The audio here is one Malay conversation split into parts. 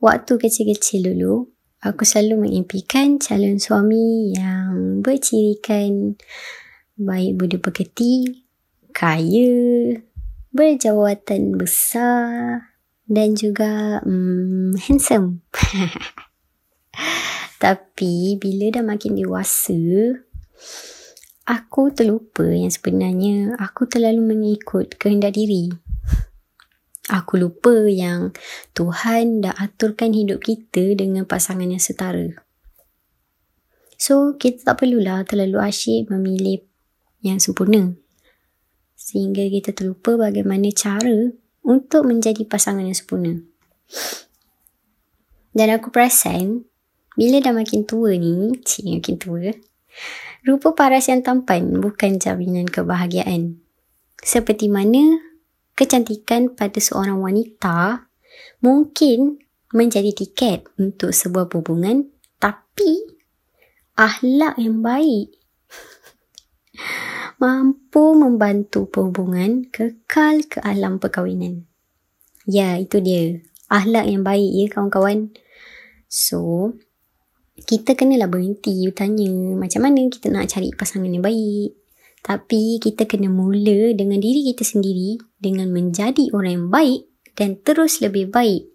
waktu kecil-kecil dulu, aku selalu mengimpikan calon suami yang bercirikan baik budi pekerti, kaya, berjawatan besar dan juga hmm, handsome. Tapi bila dah makin dewasa, aku terlupa yang sebenarnya aku terlalu mengikut kehendak diri. Aku lupa yang Tuhan dah aturkan hidup kita dengan pasangan yang setara. So, kita tak perlulah terlalu asyik memilih yang sempurna. Sehingga kita terlupa bagaimana cara untuk menjadi pasangan yang sempurna. Dan aku perasan, bila dah makin tua ni, cik makin tua, rupa paras yang tampan bukan jaminan kebahagiaan. Seperti mana kecantikan pada seorang wanita mungkin menjadi tiket untuk sebuah hubungan tapi ahlak yang baik mampu membantu perhubungan kekal ke alam perkahwinan. Ya, itu dia. Ahlak yang baik ya kawan-kawan. So, kita kenalah berhenti tanya macam mana kita nak cari pasangan yang baik. Tapi kita kena mula dengan diri kita sendiri dengan menjadi orang yang baik dan terus lebih baik.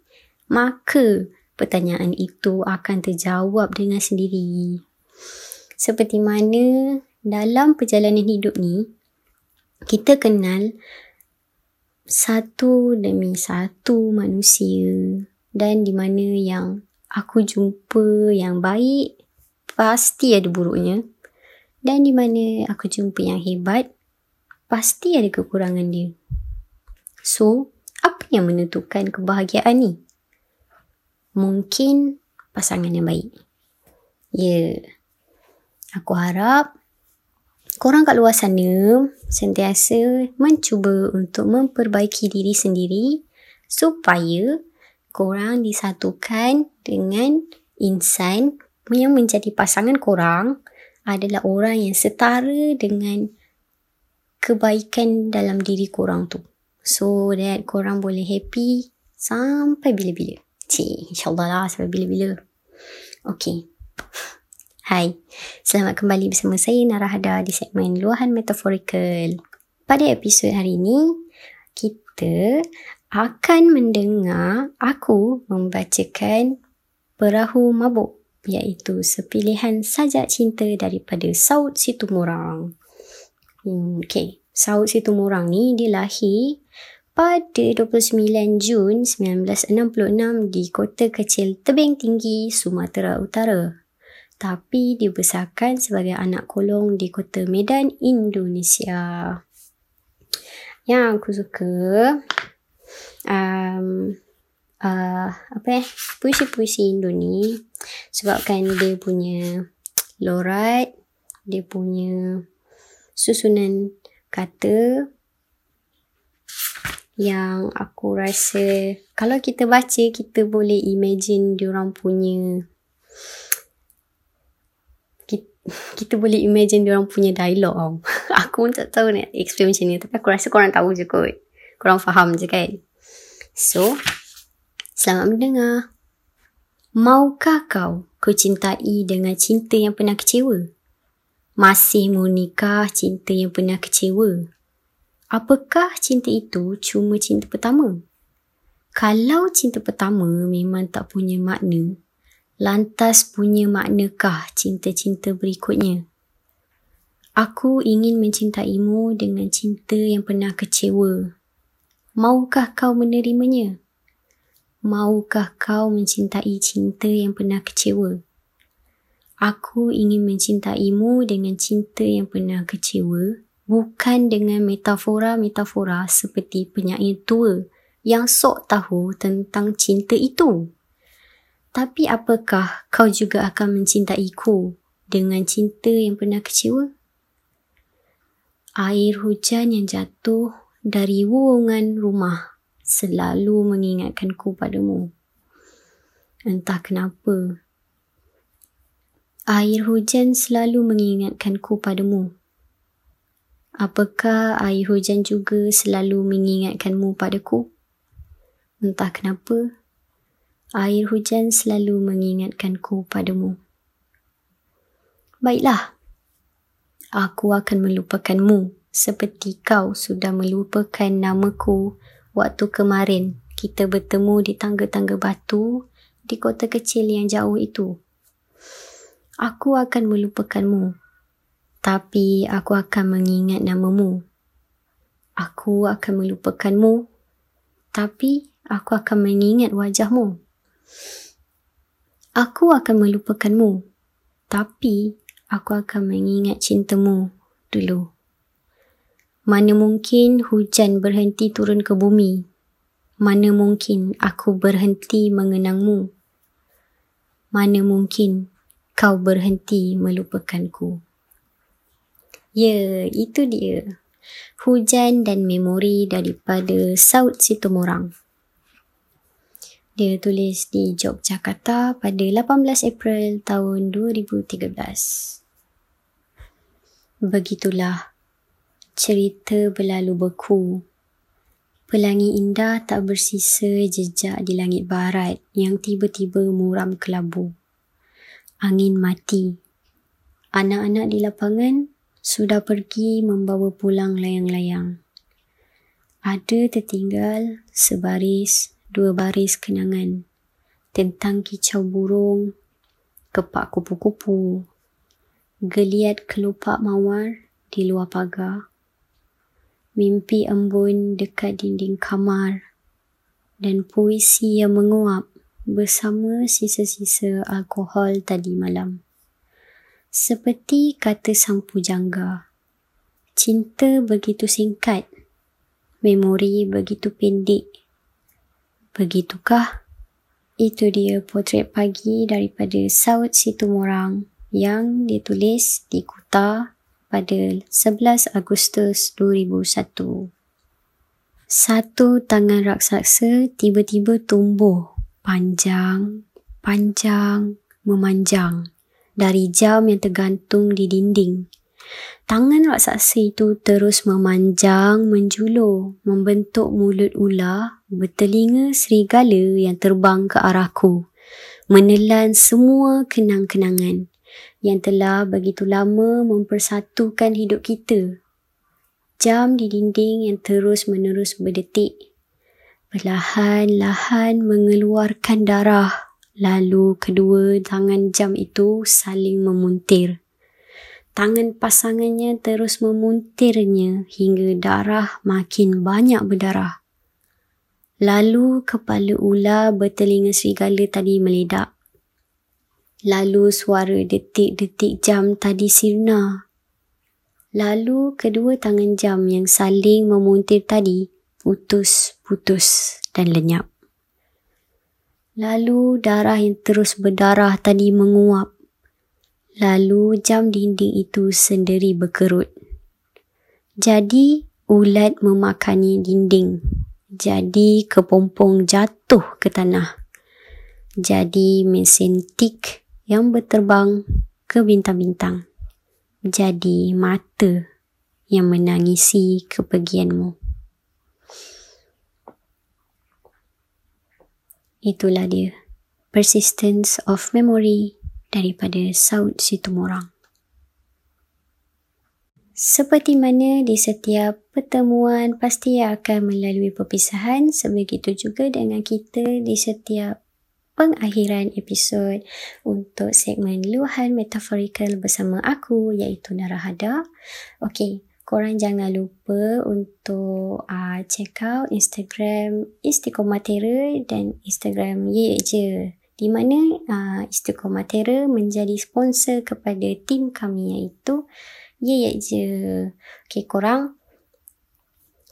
Maka pertanyaan itu akan terjawab dengan sendiri. Seperti mana dalam perjalanan hidup ni kita kenal satu demi satu manusia dan di mana yang aku jumpa yang baik pasti ada buruknya dan di mana aku jumpa yang hebat pasti ada kekurangan dia. So, apa yang menentukan kebahagiaan ni? Mungkin pasangan yang baik. Ya. Yeah. Aku harap korang kat luar sana sentiasa mencuba untuk memperbaiki diri sendiri supaya korang disatukan dengan insan yang menjadi pasangan korang adalah orang yang setara dengan kebaikan dalam diri korang tu. So that korang boleh happy sampai bila-bila. Cik, insyaAllah lah sampai bila-bila. Okay. Hai, selamat kembali bersama saya Nara Hada di segmen Luahan Metaforikal. Pada episod hari ini, kita akan mendengar aku membacakan Perahu Mabuk iaitu sepilihan sajak cinta daripada Saud Situmorang. Hmm, okay, Saud Situmorang ni dia lahir pada 29 Jun 1966 di kota kecil Tebing Tinggi, Sumatera Utara tapi dibesarkan sebagai anak kolong di kota Medan, Indonesia. Yang aku suka um, uh, apa eh puisi-puisi Indo ni sebabkan dia punya lorat, dia punya susunan kata yang aku rasa kalau kita baca kita boleh imagine diorang punya kita boleh imagine dia orang punya dialog tau. aku pun tak tahu nak explain macam ni. Tapi aku rasa korang tahu je kot. Korang faham je kan. So, selamat mendengar. Maukah kau kucintai dengan cinta yang pernah kecewa? Masih mau nikah cinta yang pernah kecewa? Apakah cinta itu cuma cinta pertama? Kalau cinta pertama memang tak punya makna, lantas punya maknakah cinta-cinta berikutnya? Aku ingin mencintaimu dengan cinta yang pernah kecewa. Maukah kau menerimanya? Maukah kau mencintai cinta yang pernah kecewa? Aku ingin mencintaimu dengan cinta yang pernah kecewa, bukan dengan metafora-metafora seperti penyair tua yang sok tahu tentang cinta itu. Tapi apakah kau juga akan mencintaiku dengan cinta yang pernah kecewa? Air hujan yang jatuh dari wungan rumah selalu mengingatkanku padamu. Entah kenapa. Air hujan selalu mengingatkanku padamu. Apakah air hujan juga selalu mengingatkanmu padaku? Entah kenapa. Air hujan selalu mengingatkanku padamu. Baiklah, aku akan melupakanmu seperti kau sudah melupakan namaku waktu kemarin kita bertemu di tangga-tangga batu di kota kecil yang jauh itu. Aku akan melupakanmu, tapi aku akan mengingat namamu. Aku akan melupakanmu, tapi aku akan mengingat wajahmu. Aku akan melupakanmu, tapi aku akan mengingat cintamu dulu. Mana mungkin hujan berhenti turun ke bumi? Mana mungkin aku berhenti mengenangmu? Mana mungkin kau berhenti melupakanku? Ya, itu dia. Hujan dan memori daripada Saud Situmorang. Dia tulis di Yogyakarta pada 18 April tahun 2013. Begitulah cerita berlalu beku. Pelangi indah tak bersisa jejak di langit barat yang tiba-tiba muram kelabu. Angin mati. Anak-anak di lapangan sudah pergi membawa pulang layang-layang. Ada tertinggal sebaris dua baris kenangan tentang kicau burung, kepak kupu-kupu, geliat kelopak mawar di luar pagar, mimpi embun dekat dinding kamar dan puisi yang menguap bersama sisa-sisa alkohol tadi malam. Seperti kata sang pujangga, cinta begitu singkat, memori begitu pendek, Begitukah? Itu dia potret pagi daripada Saud Situmorang yang ditulis di Kuta pada 11 Agustus 2001. Satu tangan raksasa tiba-tiba tumbuh panjang, panjang, memanjang dari jam yang tergantung di dinding Tangan raksasa itu terus memanjang, menjulur, membentuk mulut ular, bertelinga serigala yang terbang ke arahku, menelan semua kenang-kenangan yang telah begitu lama mempersatukan hidup kita. Jam di dinding yang terus menerus berdetik, perlahan-lahan mengeluarkan darah, lalu kedua tangan jam itu saling memuntir tangan pasangannya terus memuntirnya hingga darah makin banyak berdarah. Lalu kepala ular bertelinga serigala tadi meledak. Lalu suara detik-detik jam tadi sirna. Lalu kedua tangan jam yang saling memuntir tadi putus-putus dan lenyap. Lalu darah yang terus berdarah tadi menguap Lalu jam dinding itu sendiri berkerut. Jadi ulat memakani dinding. Jadi kepompong jatuh ke tanah. Jadi mesin tik yang berterbang ke bintang-bintang. Jadi mata yang menangisi kepergianmu. Itulah dia. Persistence of memory daripada Saud Situmorang. Seperti mana di setiap pertemuan pasti akan melalui perpisahan, sebegitu juga dengan kita di setiap pengakhiran episod untuk segmen luahan metaforikal bersama aku iaitu Narahada. Okey, korang jangan lupa untuk uh, check out Instagram Istiqomatera dan Instagram Ye Je di mana uh, Istiqomah Terra menjadi sponsor kepada tim kami iaitu Ye Je. Okay, korang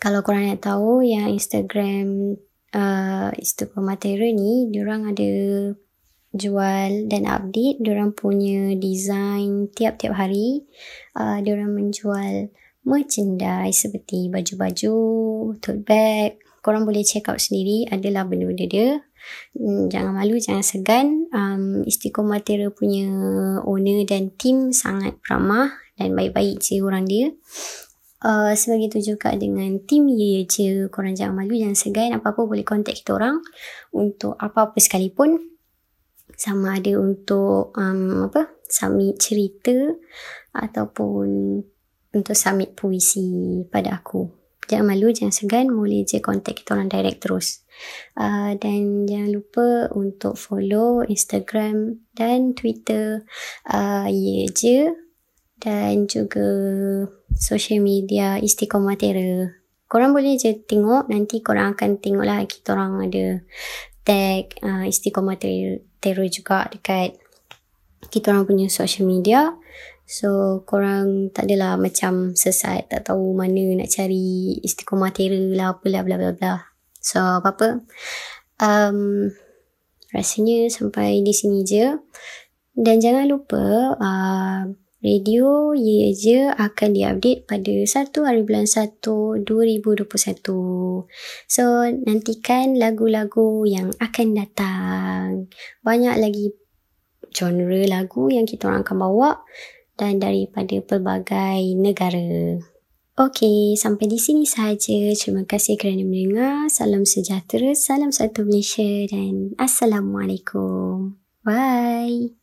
kalau korang nak tahu yang Instagram uh, Istiqomah Terra ni, diorang ada jual dan update diorang punya design tiap-tiap hari. Uh, diorang menjual merchandise seperti baju-baju, tote bag. Korang boleh check out sendiri, adalah benda-benda dia. Hmm, jangan malu, jangan segan. Um, Istiqomah Terra punya owner dan team sangat ramah dan baik-baik je orang dia. Uh, sebegitu juga dengan tim Ye Ye Je. Korang jangan malu, jangan segan. Apa-apa boleh contact kita orang untuk apa-apa sekalipun. Sama ada untuk um, apa submit cerita ataupun untuk submit puisi pada aku. Jangan malu, jangan segan. Boleh je contact kita orang direct terus. Uh, dan jangan lupa untuk follow Instagram dan Twitter uh, Ye Ye Je dan juga social media Istiqomah Terror. Korang boleh je tengok, nanti korang akan tengok lah kita orang ada tag uh, Istiqomah Terror juga dekat kita orang punya social media. So, korang tak adalah macam sesat, tak tahu mana nak cari Istiqomah Terror lah, apalah, bla bla bla. So, apa-apa. Um, rasanya sampai di sini je. Dan jangan lupa, uh, Radio Ye Je akan diupdate pada 1 hari bulan 1 2021. So, nantikan lagu-lagu yang akan datang. Banyak lagi genre lagu yang kita orang akan bawa dan daripada pelbagai negara. Okey, sampai di sini sahaja. Terima kasih kerana mendengar. Salam sejahtera, salam satu Malaysia dan Assalamualaikum. Bye.